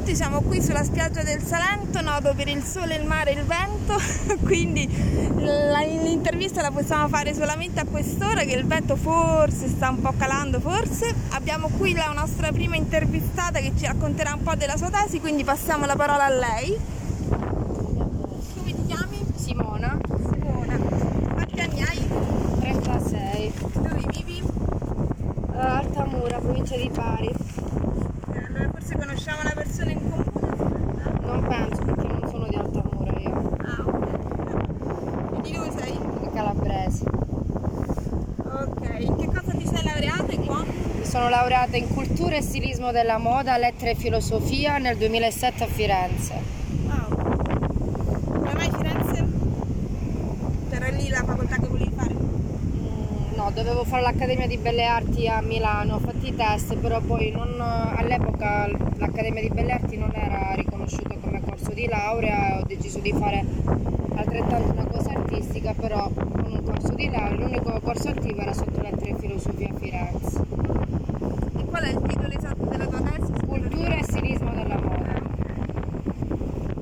tutti, siamo qui sulla spiaggia del Salento, noto per il sole, il mare e il vento, quindi l'intervista la possiamo fare solamente a quest'ora che il vento forse sta un po' calando, forse. Abbiamo qui la nostra prima intervistata che ci racconterà un po' della sua tesi, quindi passiamo la parola a lei. Come ti chiami? Simona, Simona. Quanti anni hai? 36, Dove vivi? Altamura, provincia di Bari. Forse conosciamo una persona in comune. Non penso perché non sono di Altamura io, Ah, ok. Quindi dove sei? calabrese. Ok, in che cosa ti sei laureata qua? Mi sono laureata in cultura e stilismo della moda, lettere e filosofia nel 2007 a Firenze. Wow. Come mai Firenze? Era lì la facoltà che volevi fare? Mm, No, dovevo fare l'Accademia di Belle Arti a Milano, ho fatto i test, però poi non- all'epoca l'Accademia di Belle Arti non era riconosciuta come corso di laurea e ho deciso di fare altrettanto una cosa artistica, però con un corso di laurea, l'unico corso attivo era sotto lettere e filosofia a Firenze. E qual è il titolo esatto della tua tesi? Cultura e stilismo della moda.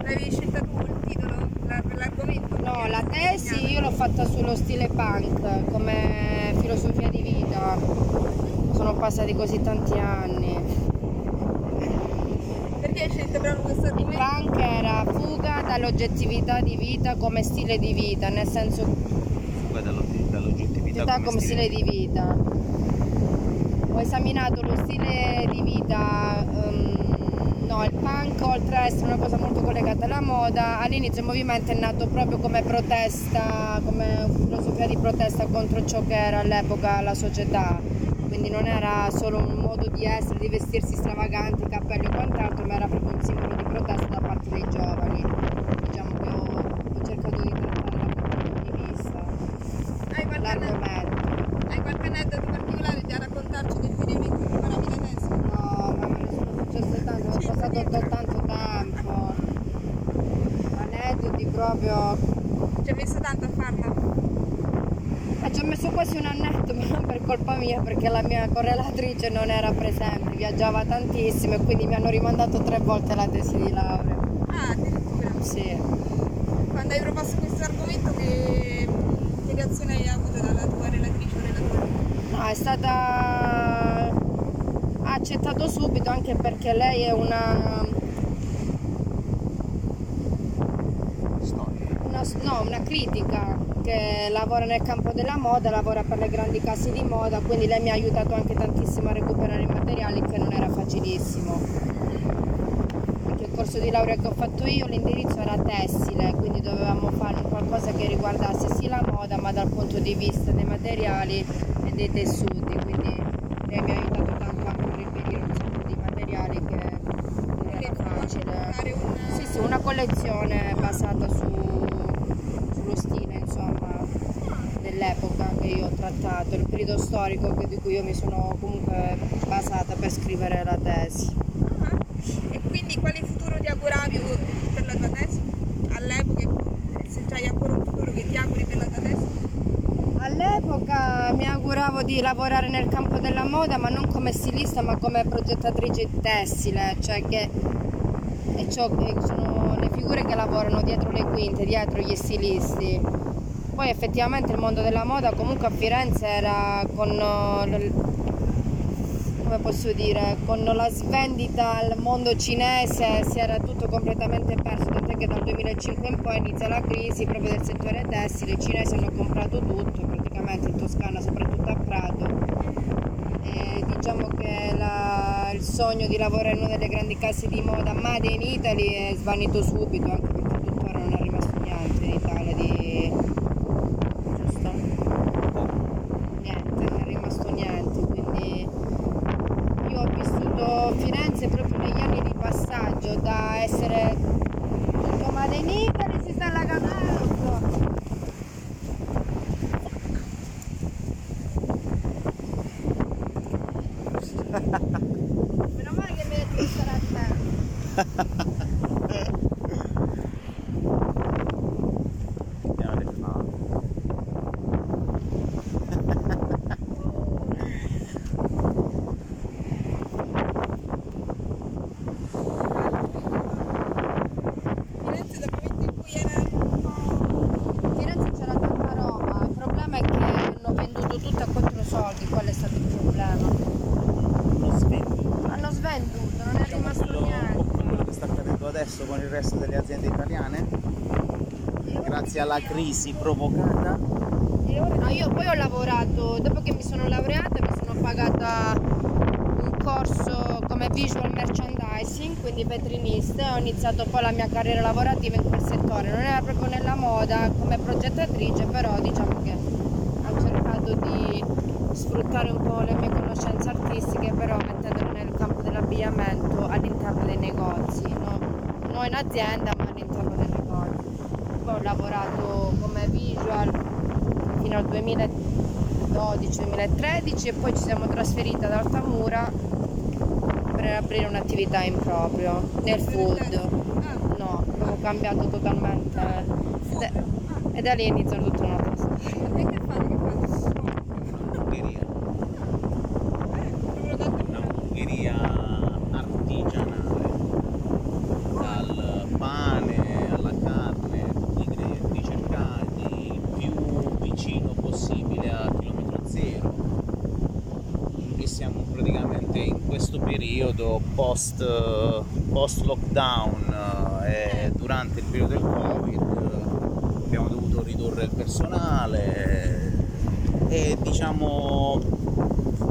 L'avevi scelta tu il titolo l'argomento? No, la tesi io l'ho fatta sullo stile punk, come filosofia di vita. Sono passati così tanti anni. Perché hai scelto proprio questo Il punk era fuga dall'oggettività di vita come stile di vita, nel senso Fuga dallo- dall'oggettività vita come stile di vita. Ho esaminato lo stile di vita, ehm, no, il punk oltre a essere una cosa molto collegata alla moda, all'inizio il movimento è nato proprio come protesta, come filosofia di protesta contro ciò che era all'epoca la società. Quindi non era solo un modo di essere, di vestirsi stravaganti, cappelli e quant'altro, ma era proprio un simbolo di protesta da parte dei giovani. Diciamo che ho, ho cercato di trattare da quel punto di vista Hai qualche, aneddoto, l'argomento. hai qualche aneddoto particolare da raccontarci del periodo in cui preparavi la tesi? No, ma me ne sono successe tante, ho passato t- tanto tempo. Aneddoti proprio. Ci hai messo tanto a farla? Eh, ci ho messo quasi un annetto, ma non per colpa mia, perché la mia correlatrice non era presente, viaggiava tantissimo e quindi mi hanno rimandato tre volte la tesi di laurea. Ah, addirittura. Sì. Quando hai proposto questo argomento che, che reazione hai avuto dalla tua relatrice o relatore? No, è stata accettato subito anche perché lei è una Storia. una, no, una critica che lavora nel campo della moda, lavora per le grandi case di moda, quindi lei mi ha aiutato anche tantissimo a recuperare i materiali che non era facilissimo. Perché il corso di laurea che ho fatto io, l'indirizzo era tessile, quindi dovevamo fare qualcosa che riguardasse sì la moda, ma dal punto di vista dei materiali e dei tessuti, quindi lei mi ha aiutato tanto anche a reperire un sacco di materiali che non era facile. Sì, sì, una collezione basata su- sullo stile, insomma, dell'epoca che io ho trattato, il periodo storico di cui io mi sono comunque basata per scrivere la tesi. Ah, E quindi quale futuro ti auguravi per la tua tesi? All'epoca, se c'hai ancora un futuro che ti auguri per la tua tesi? All'epoca mi auguravo di lavorare nel campo della moda, ma non come stilista, ma come progettatrice tessile, cioè che e ciò che sono le figure che lavorano dietro le quinte, dietro gli stilisti. Poi effettivamente il mondo della moda comunque a Firenze era con eh, come posso dire, con la svendita al mondo cinese si era tutto completamente perso, tant'è che dal 2005 in poi inizia la crisi proprio del settore tessile, i cinesi hanno comprato tutto, praticamente in Toscana, soprattutto a Prato. E diciamo che la- il sogno di lavorare in una delle grandi case di moda Made in Italy è svanito subito, anche perché tuttora non è rimasto niente in Italia di... giusto? Niente, non è rimasto niente, quindi io ho vissuto Firenze proprio negli anni di passaggio, da essere tutto Made in Italy, si sta alla Camelot. Meno male che mi hai detto di stare attento. Piano le mani. successo con il resto delle aziende italiane? Grazie alla crisi provocata? No, io poi ho lavorato, dopo che mi sono laureata mi sono pagata un corso come visual merchandising, quindi vetrinista, ho iniziato poi la mia carriera lavorativa in quel settore. Non era proprio nella moda come progettatrice, però diciamo che ho cercato di sfruttare un po' le mie conoscenze artistiche, però mettendole nel campo dell'abbigliamento all'interno dei negozi, no? non in azienda ma all'interno dei Poi ho lavorato come visual fino al 2012-2013 e poi ci siamo trasferiti ad Altamura per aprire un'attività in proprio nel food. No, abbiamo cambiato totalmente e da lì è iniziata tutta un'altra storia. E che fate? Che fate? Ungheria. Proprio da- Una Ungheria artigianale. Dal pane alla carne, tutti gli ingredienti cercati il più vicino possibile a chilometro zero. E siamo praticamente in questo periodo post, post lockdown eh, e durante il periodo del covid eh, abbiamo dovuto ridurre il personale e diciamo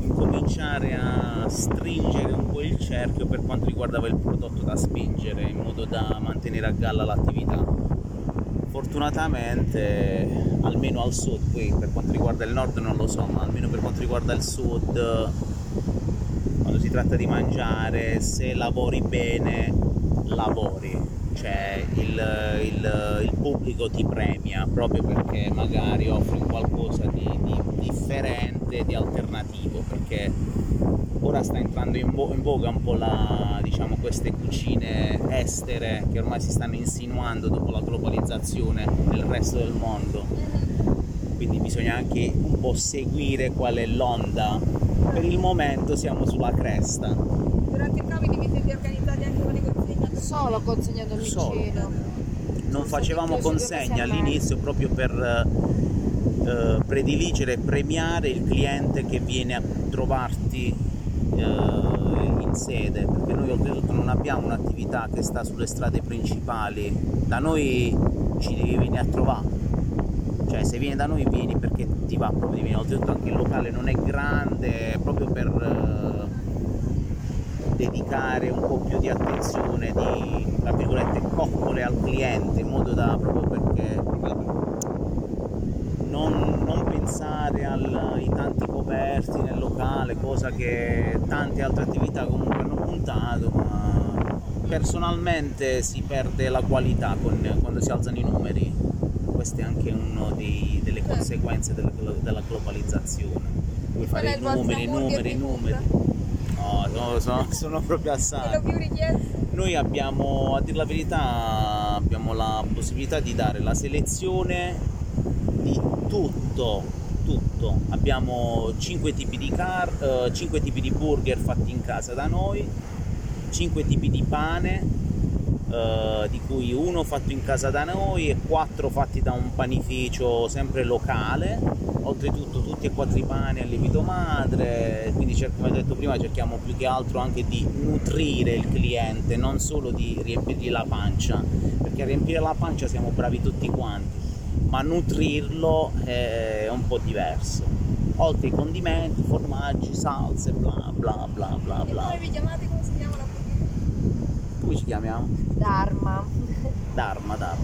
incominciare a stringere un po' il cerchio per quanto riguardava il prodotto da spingere in modo da mantenere a galla l'attività. Fortunatamente, almeno al sud, qui per quanto riguarda il nord non lo so, ma almeno per quanto riguarda il sud, tratta di mangiare, se lavori bene, lavori. Cioè il, il- il pubblico ti premia proprio perché magari offri qualcosa di, di differente, di alternativo, perché ora sta entrando in, vo- in voga un po' la, diciamo, queste cucine estere che ormai si stanno insinuando dopo la globalizzazione nel resto del mondo. Quindi bisogna anche un po' seguire qual è l'onda. Per il momento siamo sulla cresta. Durante il Covid vi siete organizzati anche con le consegne? Solo consegna a domicilio. Solo. Non facevamo Chiusi due consegna mesi e all'inizio proprio per eh, prediligere e premiare il cliente che viene a trovarti eh, in sede, perché noi oltretutto non abbiamo un'attività che sta sulle strade principali, da noi ci devi venire a trovare. Cioè se vieni da noi vieni perché ti va proprio di venire, oltretutto anche il locale non è grande, proprio per eh, dedicare un po' più di attenzione, di tra virgolette coccole al cliente, in modo da proprio perché non, non pensare ai tanti coperti nel locale, cosa che tante altre attività comunque hanno puntato, ma personalmente si perde la qualità con- quando si alzano i numeri. Questa è anche una delle conseguenze della, della globalizzazione. È fare i numeri, numeri, numeri. No, sono, sono- sono proprio assai. Noi abbiamo, a dire la verità, abbiamo la possibilità di dare la selezione di tutto, tutto. Abbiamo 5 tipi di car, 5 tipi di burger fatti in casa da noi, 5 tipi di pane, eh, di cui uno fatto in casa da noi e 4 fatti da un panificio sempre locale. Oltretutto tutti e quattro i pani a lievito madre, quindi come ho detto prima cerchiamo più che altro anche di nutrire il cliente, non solo di riempirgli la pancia, perché a riempire la pancia siamo bravi tutti quanti, ma nutrirlo è un po' diverso. Oltre ai condimenti, formaggi, salse, bla bla bla bla E bla. come vi chiamate? Come si chiama la burger? Come ci chiamiamo? Dharma, Dharma, Dharma.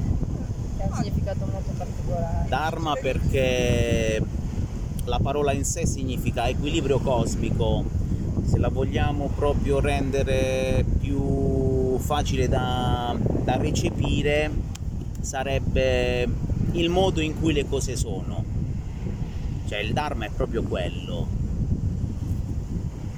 che ha un significato molto particolare. Dharma perché la parola in sé significa equilibrio cosmico. Se la vogliamo proprio rendere più facile da, da recepire, sarebbe il modo in cui le cose sono. Cioè il Dharma è proprio quello.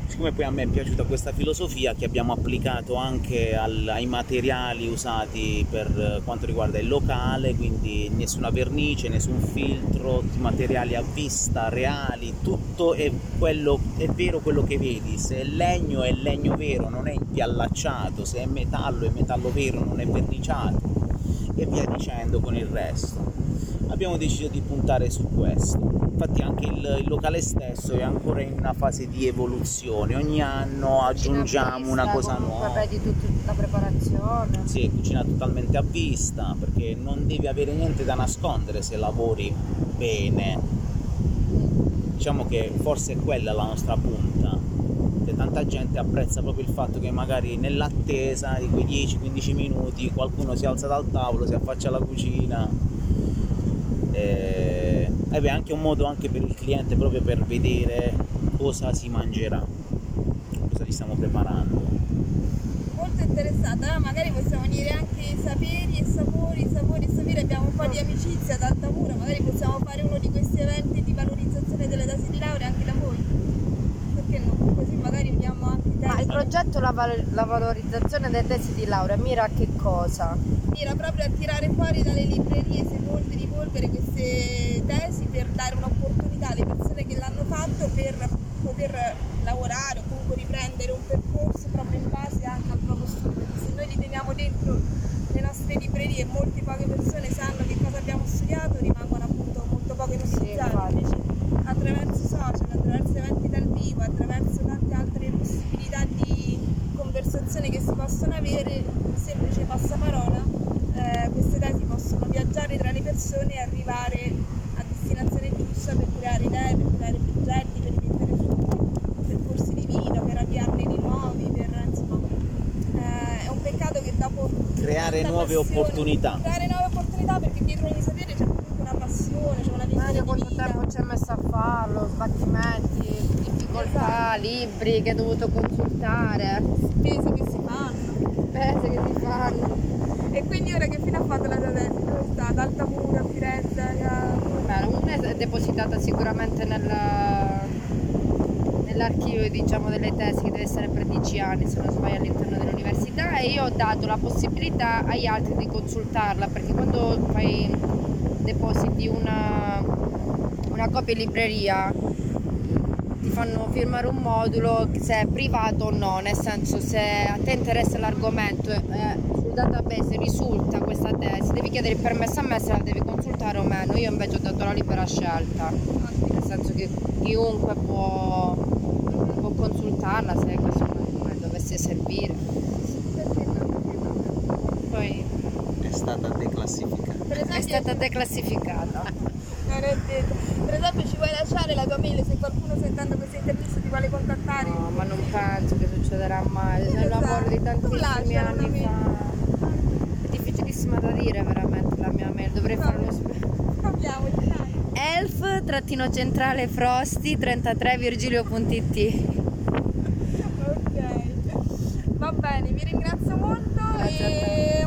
Siccome poi a me è piaciuta questa filosofia che abbiamo applicato anche al- ai materiali usati per eh, quanto riguarda il locale, quindi nessuna vernice, nessun filtro, materiali a vista, reali, tutto è, quello, è vero quello che vedi, se è legno è legno vero, non è impiallacciato, se è metallo è metallo vero, non è verniciato. E via dicendo con il resto. Abbiamo deciso di puntare su questo. Infatti anche il, il locale stesso è ancora in una fase di evoluzione, ogni anno aggiungiamo una cosa nuova. Vedi tutta la preparazione. Sì, cucina totalmente a vista perché non devi avere niente da nascondere se lavori bene. Diciamo che forse è quella la nostra punta. Che tanta gente apprezza proprio il fatto che magari nell'attesa di quei 10-15 minuti qualcuno si alza dal tavolo, si affaccia alla cucina eh, è anche un modo anche per il cliente proprio per vedere cosa si mangerà, cosa gli stiamo preparando. Molto interessata, magari possiamo venire anche saperi e sapori, sapori e saperi, abbiamo un po' di amicizia ad Altamura, magari possiamo fare uno di questi eventi di valorizzazione delle tesi di laurea anche da voi. Perché no? Così magari uniamo anche i Ma il progetto la, val- la valorizzazione delle tesi di laurea mira a che cosa? Mira proprio a tirare fuori dalle librerie sepolvere di polvere queste tesi per dare un'opportunità alle persone che l'hanno fatto per poter lavorare o comunque riprendere un percorso proprio in base anche al proprio studio. Se noi li teniamo dentro le nostre librerie e molte poche persone sanno che cosa abbiamo studiato, rimangono appunto molto poco inossidate. Invece attraverso i social, attraverso eventi dal vivo, attraverso tante altre possibilità di conversazione che si possono avere, semplice passaparola, eh, queste tesi possono viaggiare tra le persone e arrivare a destinazione giusta per creare idee, per creare progetti, per rimettere su percorsi di vita, per avviarne di nuovi, per insomma eh, è un peccato che dopo creare tanta nuove passione- opportunità. creare nuove opportunità perché dietro ogni sapere c'è comunque una passione, c'è una visione Mario di quanto vita. tempo ci hai messo a farlo, sbattimenti, difficoltà, libri che hai dovuto consultare, spese che si. Spese che ti fanno. E quindi ora che fine ha fatto la tua tesi? Dove sta? Ad Altamura, a Firenze? a- Beh, una è depositata sicuramente nella- nell'archivio diciamo, delle tesi che deve essere per 10 anni se non sbaglio all'interno dell'università e io ho dato la possibilità agli altri di consultarla perché quando fai depositi una, una copia in libreria fanno firmare un modulo se è privato o no, nel senso se a te interessa l'argomento e sul database risulta questa tesi, devi chiedere il permesso a me se la devi consultare o meno. Io invece ho dato la libera scelta, nel senso che chiunque può, può consultarla se questo dovesse servire. Poi È stata declassificata. Per è esempio, stata declassificata. non è detto. Esempio ci vuoi lasciare la tua mail se qualcuno sentendo questa intervista ti vuole contattare? No, ma non penso che succederà mai. È un Esatto. lavoro di tantissimi una anni fa. È difficilissima da dire veramente la mia mail, dovrei fare uno Proviamoci, dai. elf-centrale frosti 33 virgilio.it Ok. Va bene, vi ringrazio molto Grazie e